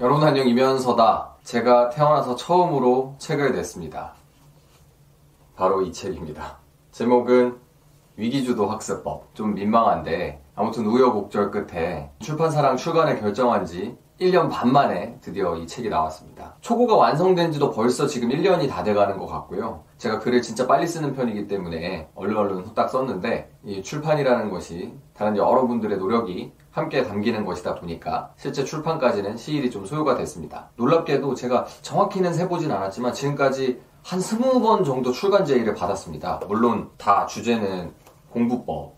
여러분 안녕 이면서다. 제가 태어나서 처음으로 책을 냈습니다. 바로 이 책입니다. 제목은 위기주도 학습법. 좀 민망한데 아무튼 우여곡절 끝에 출판사랑 출간을 결정한 지 1년 반 만에 드디어 이 책이 나왔습니다. 초고가 완성된 지도 벌써 지금 1년이 다 돼가는 것 같고요. 제가 글을 진짜 빨리 쓰는 편이기 때문에 얼른 얼른 후딱 썼는데 이 출판이라는 것이 다른 여러분들의 노력이 함께 담기는 것이다 보니까 실제 출판까지는 시일이 좀 소요가 됐습니다. 놀랍게도 제가 정확히는 세보진 않았지만 지금까지 한 20번 정도 출간 제의를 받았습니다. 물론 다 주제는 공부법.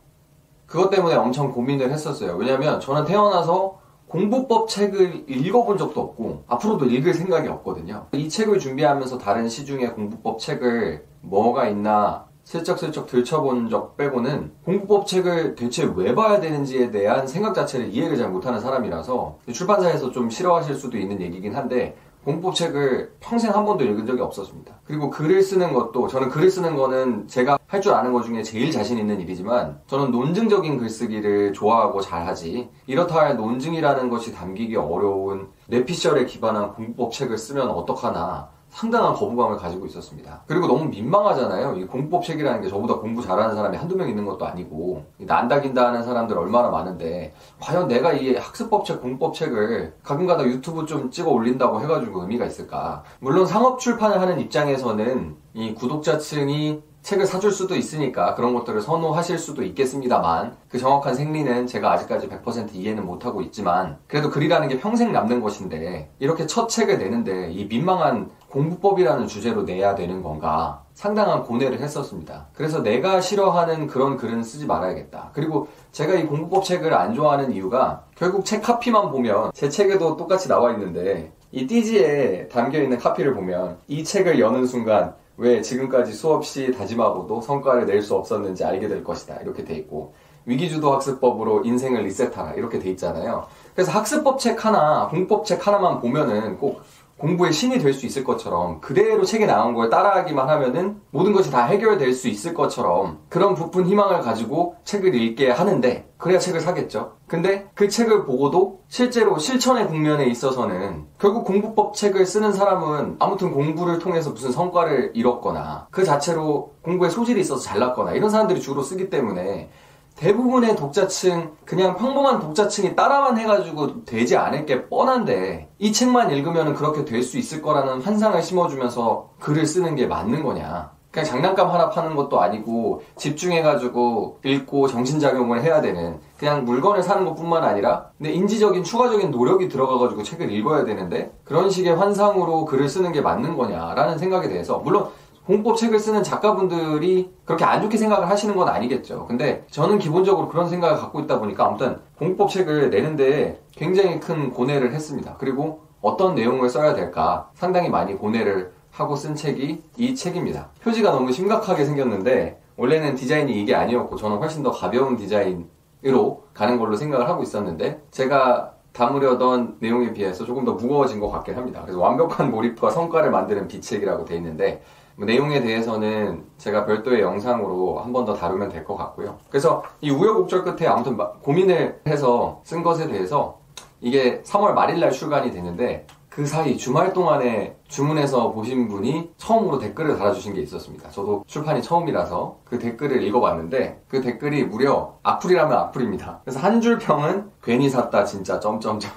그것 때문에 엄청 고민을 했었어요. 왜냐면 저는 태어나서 공부법 책을 읽어본 적도 없고 앞으로도 읽을 생각이 없거든요. 이 책을 준비하면서 다른 시중의 공부법 책을 뭐가 있나 슬쩍슬쩍 들춰본 적 빼고는 공부법 책을 대체 왜 봐야 되는지에 대한 생각 자체를 이해를 잘 못하는 사람이라서 출판사에서 좀 싫어하실 수도 있는 얘기긴 한데 공부법 책을 평생 한 번도 읽은 적이 없었습니다. 그리고 글을 쓰는 것도 저는 글을 쓰는 거는 제가 할 줄 아는 것 중에 제일 자신 있는 일이지만 저는 논증적인 글쓰기를 좋아하고 잘하지 이렇다 할 논증이라는 것이 담기기 어려운 뇌피셜에 기반한 공부법 책을 쓰면 어떡하나 상당한 거부감을 가지고 있었습니다. 그리고 너무 민망하잖아요. 이 공부법 책이라는 게 저보다 공부 잘하는 사람이 한두 명 있는 것도 아니고 난다긴다 하는 사람들 얼마나 많은데 과연 내가 이 학습법 책, 공부법 책을 가끔가다 유튜브 좀 찍어 올린다고 해가지고 의미가 있을까? 물론 상업 출판을 하는 입장에서는 이 구독자층이 책을 사줄 수도 있으니까 그런 것들을 선호하실 수도 있겠습니다만 그 정확한 생리는 제가 아직까지 100% 이해는 못하고 있지만 그래도 글이라는 게 평생 남는 것인데 이렇게 첫 책을 내는데 이 민망한 공부법이라는 주제로 내야 되는 건가 상당한 고뇌를 했었습니다. 그래서 내가 싫어하는 그런 글은 쓰지 말아야겠다. 그리고 제가 이 공부법 책을 안 좋아하는 이유가 결국 책 카피만 보면 제 책에도 똑같이 나와 있는데 이 띠지에 담겨 있는 카피를 보면 이 책을 여는 순간 왜 지금까지 수없이 다짐하고도 성과를 낼 수 없었는지 알게 될 것이다. 이렇게 돼 있고 위기주도 학습법으로 인생을 리셋하라. 이렇게 돼 있잖아요. 그래서 학습법 책 하나, 공법 책 하나만 보면은 꼭 공부의 신이 될 수 있을 것처럼 그대로 책에 나온 걸 따라하기만 하면은 모든 것이 다 해결될 수 있을 것처럼 그런 부푼 희망을 가지고 책을 읽게 하는데 그래야 책을 사겠죠. 근데 그 책을 보고도 실제로 실천의 국면에 있어서는 결국 공부법 책을 쓰는 사람은 아무튼 공부를 통해서 무슨 성과를 이뤘거나 그 자체로 공부에 소질이 있어서 잘났거나 이런 사람들이 주로 쓰기 때문에 대부분의 독자층, 그냥 평범한 독자층이 따라만 해가지고 되지 않을 게 뻔한데, 이 책만 읽으면 그렇게 될 수 있을 거라는 환상을 심어주면서 글을 쓰는 게 맞는 거냐. 그냥 장난감 하나 파는 것도 아니고, 집중해가지고 읽고 정신작용을 해야 되는, 그냥 물건을 사는 것 뿐만 아니라, 근데 인지적인 추가적인 노력이 들어가가지고 책을 읽어야 되는데, 그런 식의 환상으로 글을 쓰는 게 맞는 거냐라는 생각에 대해서, 물론 공법 책을 쓰는 작가분들이 그렇게 안 좋게 생각을 하시는 건 아니겠죠. 근데 저는 기본적으로 그런 생각을 갖고 있다 보니까 아무튼 공법 책을 내는데 굉장히 큰 고뇌를 했습니다. 그리고 어떤 내용을 써야 될까 상당히 많이 고뇌를 하고 쓴 책이 이 책입니다. 표지가 너무 심각하게 생겼는데 원래는 디자인이 이게 아니었고 저는 훨씬 더 가벼운 디자인으로 가는 걸로 생각을 하고 있었는데 제가 담으려던 내용에 비해서 조금 더 무거워진 것 같긴 합니다. 그래서 완벽한 몰입과 성과를 만드는 비책이라고 돼 있는데 뭐 내용에 대해서는 제가 별도의 영상으로 한 번 더 다루면 될 것 같고요. 그래서 이 우여곡절 끝에 아무튼 고민을 해서 쓴 것에 대해서 이게 3월 말일 날 출간이 되는데 그 사이 주말 동안에 주문해서 보신 분이 처음으로 댓글을 달아주신 게 있었습니다. 저도 출판이 처음이라서 그 댓글을 읽어봤는데 그 댓글이 무려 악플이라면 악플입니다. 그래서 한 줄 평은 괜히 샀다 진짜 점점점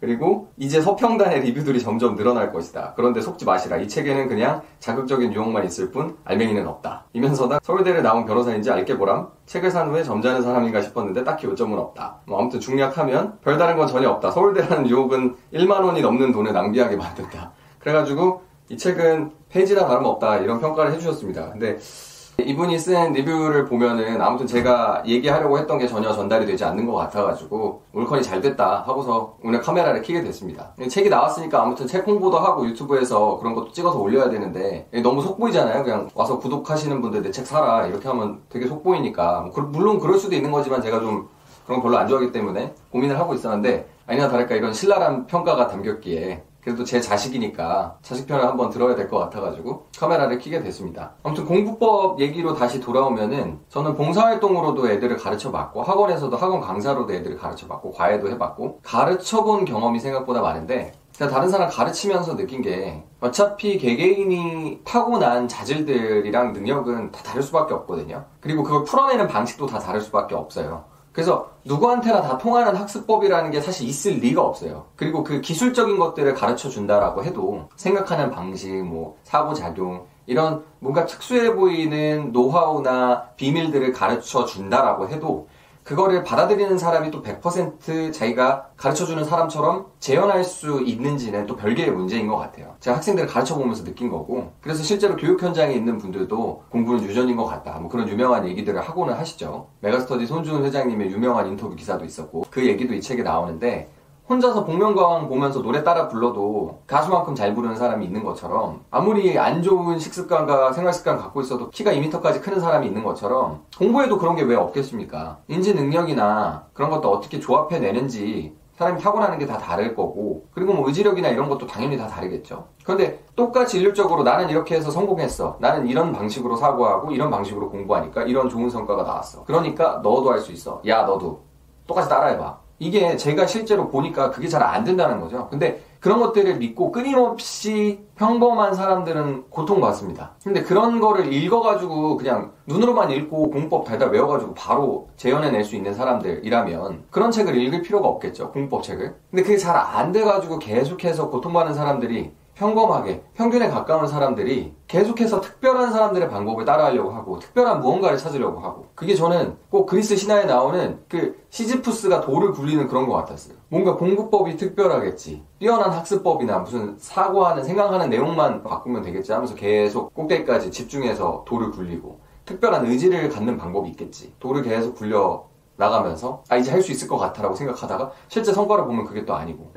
그리고 이제 서평단의 리뷰들이 점점 늘어날 것이다. 그런데 속지 마시라. 이 책에는 그냥 자극적인 유혹만 있을 뿐 알맹이는 없다. 이면서다 서울대를 나온 변호사인지 알게 보람. 책을 산 후에 점잖은 사람인가 싶었는데 딱히 요점은 없다. 뭐 아무튼 중략하면 별다른 건 전혀 없다. 서울대라는 유혹은 1만 원이 넘는 돈을 낭비하게 만든다. 그래가지고 이 책은 페이지나 다름없다 이런 평가를 해주셨습니다. 근데 이분이 쓴 리뷰를 보면은 아무튼 제가 얘기하려고 했던 게 전혀 전달이 되지 않는 것 같아가지고 올컨이 잘 됐다 하고서 오늘 카메라를 켜게 됐습니다. 책이 나왔으니까 아무튼 책 홍보도 하고 유튜브에서 그런 것도 찍어서 올려야 되는데 너무 속보이잖아요. 그냥 와서 구독하시는 분들 내 책 사라 이렇게 하면 되게 속보이니까 뭐 물론 그럴 수도 있는 거지만 제가 좀 그런 거 별로 안 좋아하기 때문에 고민을 하고 있었는데 아니나 다를까 이런 신랄한 평가가 담겼기에 그래도 제 자식이니까 자식 편을 한번 들어야 될 것 같아가지고 카메라를 켜게 됐습니다. 아무튼 공부법 얘기로 다시 돌아오면은 저는 봉사활동으로도 애들을 가르쳐봤고 학원에서도 학원 강사로도 애들을 가르쳐봤고 과외도 해봤고 가르쳐본 경험이 생각보다 많은데 제가 다른 사람 가르치면서 느낀 게 어차피 개개인이 타고난 자질들이랑 능력은 다 다를 수밖에 없거든요. 그리고 그걸 풀어내는 방식도 다 다를 수밖에 없어요. 그래서 누구한테나 다 통하는 학습법이라는 게 사실 있을 리가 없어요. 그리고 그 기술적인 것들을 가르쳐 준다라고 해도 생각하는 방식, 뭐 사고작용 이런 뭔가 특수해 보이는 노하우나 비밀들을 가르쳐 준다라고 해도 그거를 받아들이는 사람이 또 100% 자기가 가르쳐주는 사람처럼 재현할 수 있는지는 또 별개의 문제인 것 같아요. 제가 학생들을 가르쳐보면서 느낀 거고, 그래서 실제로 교육 현장에 있는 분들도 공부는 유전인 것 같다. 뭐 그런 유명한 얘기들을 하고는 하시죠. 메가스터디 손주훈 회장님의 유명한 인터뷰 기사도 있었고, 그 얘기도 이 책에 나오는데, 혼자서 복면가왕 보면서 노래 따라 불러도 가수만큼 잘 부르는 사람이 있는 것처럼 아무리 안 좋은 식습관과 생활습관 갖고 있어도 키가 2m까지 크는 사람이 있는 것처럼 공부에도 그런 게 왜 없겠습니까? 인지 능력이나 그런 것도 어떻게 조합해내는지 사람이 타고나는 게 다 다를 거고 그리고 뭐 의지력이나 이런 것도 당연히 다 다르겠죠. 그런데 똑같이 일률적으로 나는 이렇게 해서 성공했어. 나는 이런 방식으로 사고하고 이런 방식으로 공부하니까 이런 좋은 성과가 나왔어. 그러니까 너도 할 수 있어. 야 너도 똑같이 따라해봐. 이게 제가 실제로 보니까 그게 잘 안 된다는 거죠. 근데 그런 것들을 믿고 끊임없이 평범한 사람들은 고통받습니다. 근데 그런 거를 읽어가지고 그냥 눈으로만 읽고 공법 달달 외워가지고 바로 재현해낼 수 있는 사람들이라면 그런 책을 읽을 필요가 없겠죠. 공법 책을. 근데 그게 잘 안 돼가지고 계속해서 고통받는 사람들이 평범하게 평균에 가까운 사람들이 계속해서 특별한 사람들의 방법을 따라하려고 하고 특별한 무언가를 찾으려고 하고 그게 저는 꼭 그리스 신화에 나오는 그 시지푸스가 돌을 굴리는 그런 것 같았어요. 뭔가 공부법이 특별하겠지. 뛰어난 학습법이나 무슨 사고하는 생각하는 내용만 바꾸면 되겠지 하면서 계속 꼭대기까지 집중해서 돌을 굴리고 특별한 의지를 갖는 방법이 있겠지. 돌을 계속 굴려 나가면서 아 이제 할 수 있을 것 같아라고 생각하다가 실제 성과를 보면 그게 또 아니고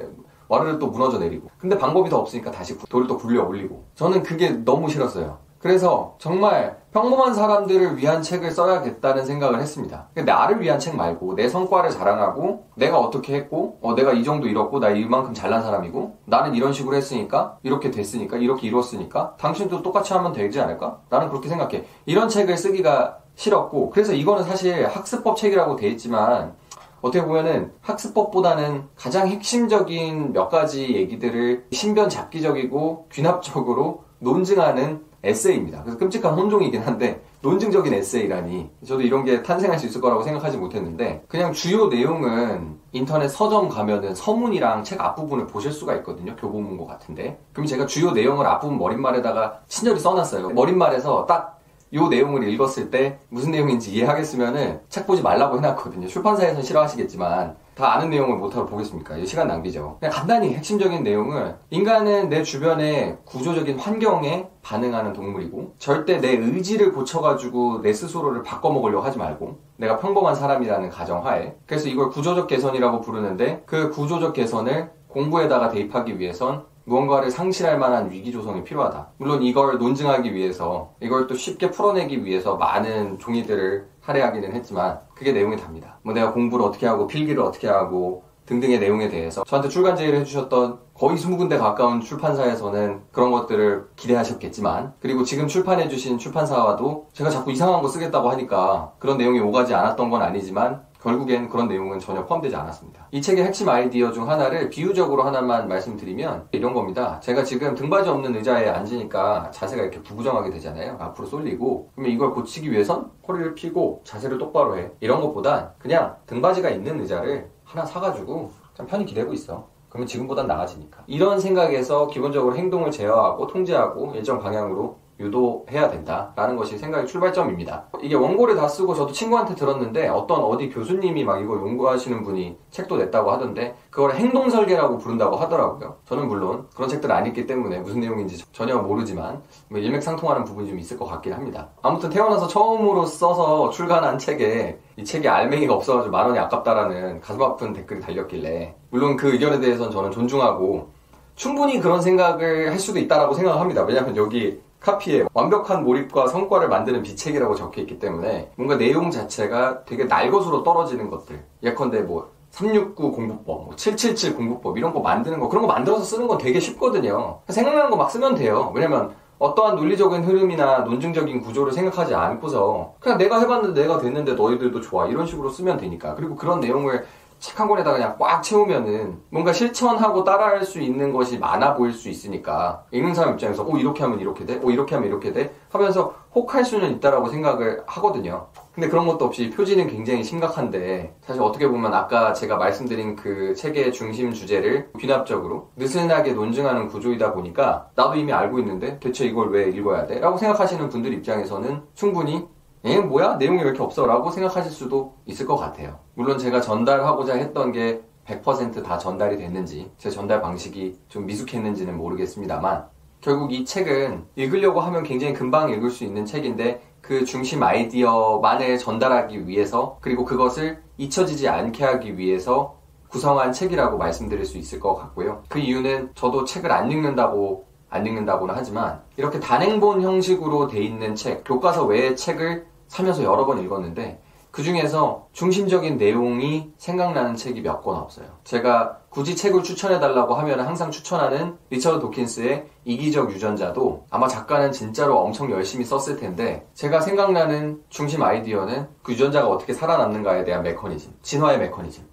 와르르 또 무너져 내리고. 근데 방법이 더 없으니까 다시 돌을 또 굴려 올리고. 저는 그게 너무 싫었어요. 그래서 정말 평범한 사람들을 위한 책을 써야겠다는 생각을 했습니다. 나를 위한 책 말고 내 성과를 자랑하고 내가 어떻게 했고 어, 내가 이 정도 이뤘고 나 이만큼 잘난 사람이고 나는 이런 식으로 했으니까 이렇게 됐으니까 이렇게 이뤘으니까 당신도 똑같이 하면 되지 않을까? 나는 그렇게 생각해. 이런 책을 쓰기가 싫었고 그래서 이거는 사실 학습법 책이라고 돼 있지만 어떻게 보면은 학습법보다는 가장 핵심적인 몇 가지 얘기들을 신변 잡기적이고 귀납적으로 논증하는 에세이입니다. 그래서 끔찍한 혼종이긴 한데 논증적인 에세이라니 저도 이런 게 탄생할 수 있을 거라고 생각하지 못했는데 그냥 주요 내용은 인터넷 서점 가면은 서문이랑 책 앞부분을 보실 수가 있거든요. 교보문고 같은데. 그럼 제가 주요 내용을 앞부분 머릿말에다가 친절히 써놨어요. 머릿말에서 딱 요 내용을 읽었을 때 무슨 내용인지 이해하겠으면은 책 보지 말라고 해놨거든요. 출판사에서는 싫어하시겠지만 다 아는 내용을 못하고 보겠습니까? 이 시간 낭비죠. 그냥 간단히 핵심적인 내용을 인간은 내 주변의 구조적인 환경에 반응하는 동물이고 절대 내 의지를 고쳐가지고 내 스스로를 바꿔먹으려고 하지 말고 내가 평범한 사람이라는 가정하에 그래서 이걸 구조적 개선이라고 부르는데 그 구조적 개선을 공부에다가 대입하기 위해선 무언가를 상실할 만한 위기 조성이 필요하다. 물론 이걸 논증하기 위해서 이걸 또 쉽게 풀어내기 위해서 많은 종이들을 할애하기는 했지만 그게 내용이 답니다. 뭐 내가 공부를 어떻게 하고 필기를 어떻게 하고 등등의 내용에 대해서 저한테 출간 제의를 해주셨던 거의 20군데 가까운 출판사에서는 그런 것들을 기대하셨겠지만 그리고 지금 출판해주신 출판사와도 제가 자꾸 이상한 거 쓰겠다고 하니까 그런 내용이 오가지 않았던 건 아니지만 결국엔 그런 내용은 전혀 포함되지 않았습니다. 이 책의 핵심 아이디어 중 하나를 비유적으로 하나만 말씀드리면 이런 겁니다. 제가 지금 등받이 없는 의자에 앉으니까 자세가 이렇게 부부정하게 되잖아요. 앞으로 쏠리고 그러면 이걸 고치기 위해선 허리를 펴고 자세를 똑바로 해. 이런 것보단 그냥 등받이가 있는 의자를 하나 사가지고 좀 편히 기대고 있어. 그러면 지금보단 나아지니까. 이런 생각에서 기본적으로 행동을 제어하고 통제하고 일정 방향으로 유도해야 된다라는 것이 생각의 출발점입니다. 이게 원고를 다 쓰고 저도 친구한테 들었는데 어떤 어디 교수님이 막 이거 연구하시는 분이 책도 냈다고 하던데 그걸 행동 설계라고 부른다고 하더라고요. 저는 물론 그런 책들 안 읽기 때문에 무슨 내용인지 전혀 모르지만 뭐 일맥상통하는 부분이 좀 있을 것 같긴 합니다. 아무튼 태어나서 처음으로 써서 출간한 책에 이 책이 알맹이가 없어가지고 만 원이 아깝다라는 가슴 아픈 댓글이 달렸길래 물론 그 의견에 대해서는 저는 존중하고 충분히 그런 생각을 할 수도 있다라고 생각합니다. 왜냐하면 여기 카피에 완벽한 몰입과 성과를 만드는 비책이라고 적혀 있기 때문에 뭔가 내용 자체가 되게 날것으로 떨어지는 것들 예컨대 뭐 369 공부법, 뭐 777 공부법 이런 거 만드는 거 그런 거 만들어서 쓰는 건 되게 쉽거든요. 생각나는 거 막 쓰면 돼요. 왜냐면 어떠한 논리적인 흐름이나 논증적인 구조를 생각하지 않고서 그냥 내가 해봤는데 내가 됐는데 너희들도 좋아 이런 식으로 쓰면 되니까 그리고 그런 내용을 책 한 권에다가 그냥 꽉 채우면은 뭔가 실천하고 따라할 수 있는 것이 많아 보일 수 있으니까 읽는 사람 입장에서 오 이렇게 하면 이렇게 돼? 오 이렇게 하면 이렇게 돼? 하면서 혹할 수는 있다라고 생각을 하거든요. 근데 그런 것도 없이 표지는 굉장히 심각한데 사실 어떻게 보면 아까 제가 말씀드린 그 책의 중심 주제를 귀납적으로 느슨하게 논증하는 구조이다 보니까 나도 이미 알고 있는데 대체 이걸 왜 읽어야 돼? 라고 생각하시는 분들 입장에서는 충분히 에 뭐야? 내용이 왜 이렇게 없어? 라고 생각하실 수도 있을 것 같아요. 물론 제가 전달하고자 했던 게 100%다 전달이 됐는지 제 전달 방식이 좀 미숙했는지는 모르겠습니다만 결국 이 책은 읽으려고 하면 굉장히 금방 읽을 수 있는 책인데 그 중심 아이디어만을 전달하기 위해서 그리고 그것을 잊혀지지 않게 하기 위해서 구성한 책이라고 말씀드릴 수 있을 것 같고요. 그 이유는 저도 책을 안 읽는다고 안 읽는다고는 하지만 이렇게 단행본 형식으로 돼 있는 책, 교과서 외의 책을 사면서 여러 번 읽었는데 그 중에서 중심적인 내용이 생각나는 책이 몇 권 없어요. 제가 굳이 책을 추천해달라고 하면 항상 추천하는 리처드 도킨스의 이기적 유전자도 아마 작가는 진짜로 엄청 열심히 썼을 텐데 제가 생각나는 중심 아이디어는 그 유전자가 어떻게 살아남는가에 대한 메커니즘, 진화의 메커니즘.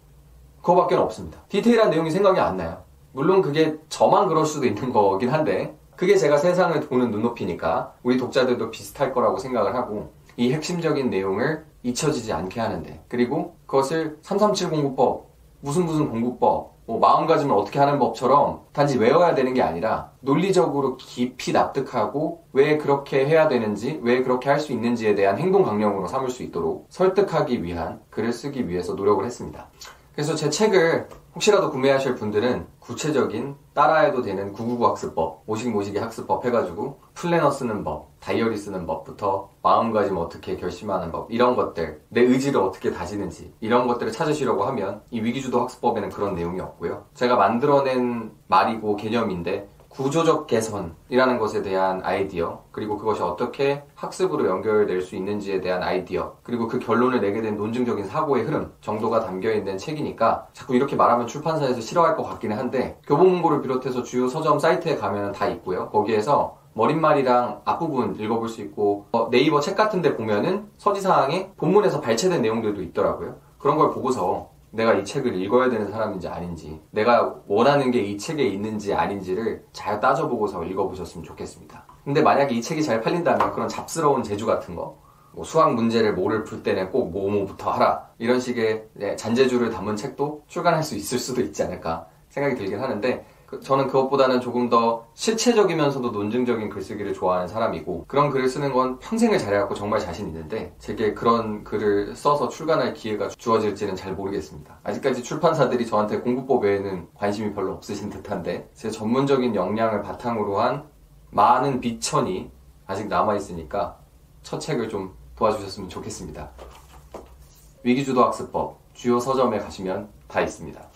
그거밖에 없습니다. 디테일한 내용이 생각이 안 나요. 물론 그게 저만 그럴 수도 있는 거긴 한데 그게 제가 세상을 보는 눈높이니까 우리 독자들도 비슷할 거라고 생각을 하고 이 핵심적인 내용을 잊혀지지 않게 하는데 그리고 그것을 337 공부법 무슨 무슨 공부법 뭐 마음가짐을 어떻게 하는 법처럼 단지 외워야 되는 게 아니라 논리적으로 깊이 납득하고 왜 그렇게 해야 되는지 왜 그렇게 할 수 있는지에 대한 행동 강령으로 삼을 수 있도록 설득하기 위한 글을 쓰기 위해서 노력을 했습니다. 그래서 제 책을 혹시라도 구매하실 분들은 구체적인 따라해도 되는 999 학습법, 모식 모식의 학습법 해가지고 플래너 쓰는 법, 다이어리 쓰는 법부터 마음가짐 어떻게 결심하는 법 이런 것들, 내 의지를 어떻게 다지는지 이런 것들을 찾으시려고 하면 이 위기주도 학습법에는 그런 내용이 없고요. 제가 만들어낸 말이고 개념인데 구조적 개선이라는 것에 대한 아이디어, 그리고 그것이 어떻게 학습으로 연결될 수 있는지에 대한 아이디어, 그리고 그 결론을 내게 된 논증적인 사고의 흐름 정도가 담겨 있는 책이니까 자꾸 이렇게 말하면 출판사에서 싫어할 것 같기는 한데 교보문고를 비롯해서 주요 서점 사이트에 가면 다 있고요. 거기에서 머릿말이랑 앞부분 읽어볼 수 있고 어, 네이버 책 같은 데 보면은 서지사항에 본문에서 발췌된 내용들도 있더라고요. 그런 걸 보고서 내가 이 책을 읽어야 되는 사람인지 아닌지, 내가 원하는 게 이 책에 있는지 아닌지를 잘 따져보고서 읽어보셨으면 좋겠습니다. 근데 만약에 이 책이 잘 팔린다면 그런 잡스러운 재주 같은 거, 뭐 수학 문제를 뭐를 풀 때는 꼭 뭐뭐부터 하라. 이런 식의 네, 잔재주를 담은 책도 출간할 수 있을 수도 있지 않을까 생각이 들긴 하는데, 그, 저는 그것보다는 조금 더 실체적이면서도 논증적인 글쓰기를 좋아하는 사람이고 그런 글을 쓰는 건 평생을 잘해갖고 정말 자신 있는데 제게 그런 글을 써서 출간할 기회가 주어질지는 잘 모르겠습니다. 아직까지 출판사들이 저한테 공부법 외에는 관심이 별로 없으신 듯한데 제 전문적인 역량을 바탕으로 한 많은 비천이 아직 남아있으니까 첫 책을 좀 도와주셨으면 좋겠습니다. 위기주도 학습법 주요 서점에 가시면 다 있습니다.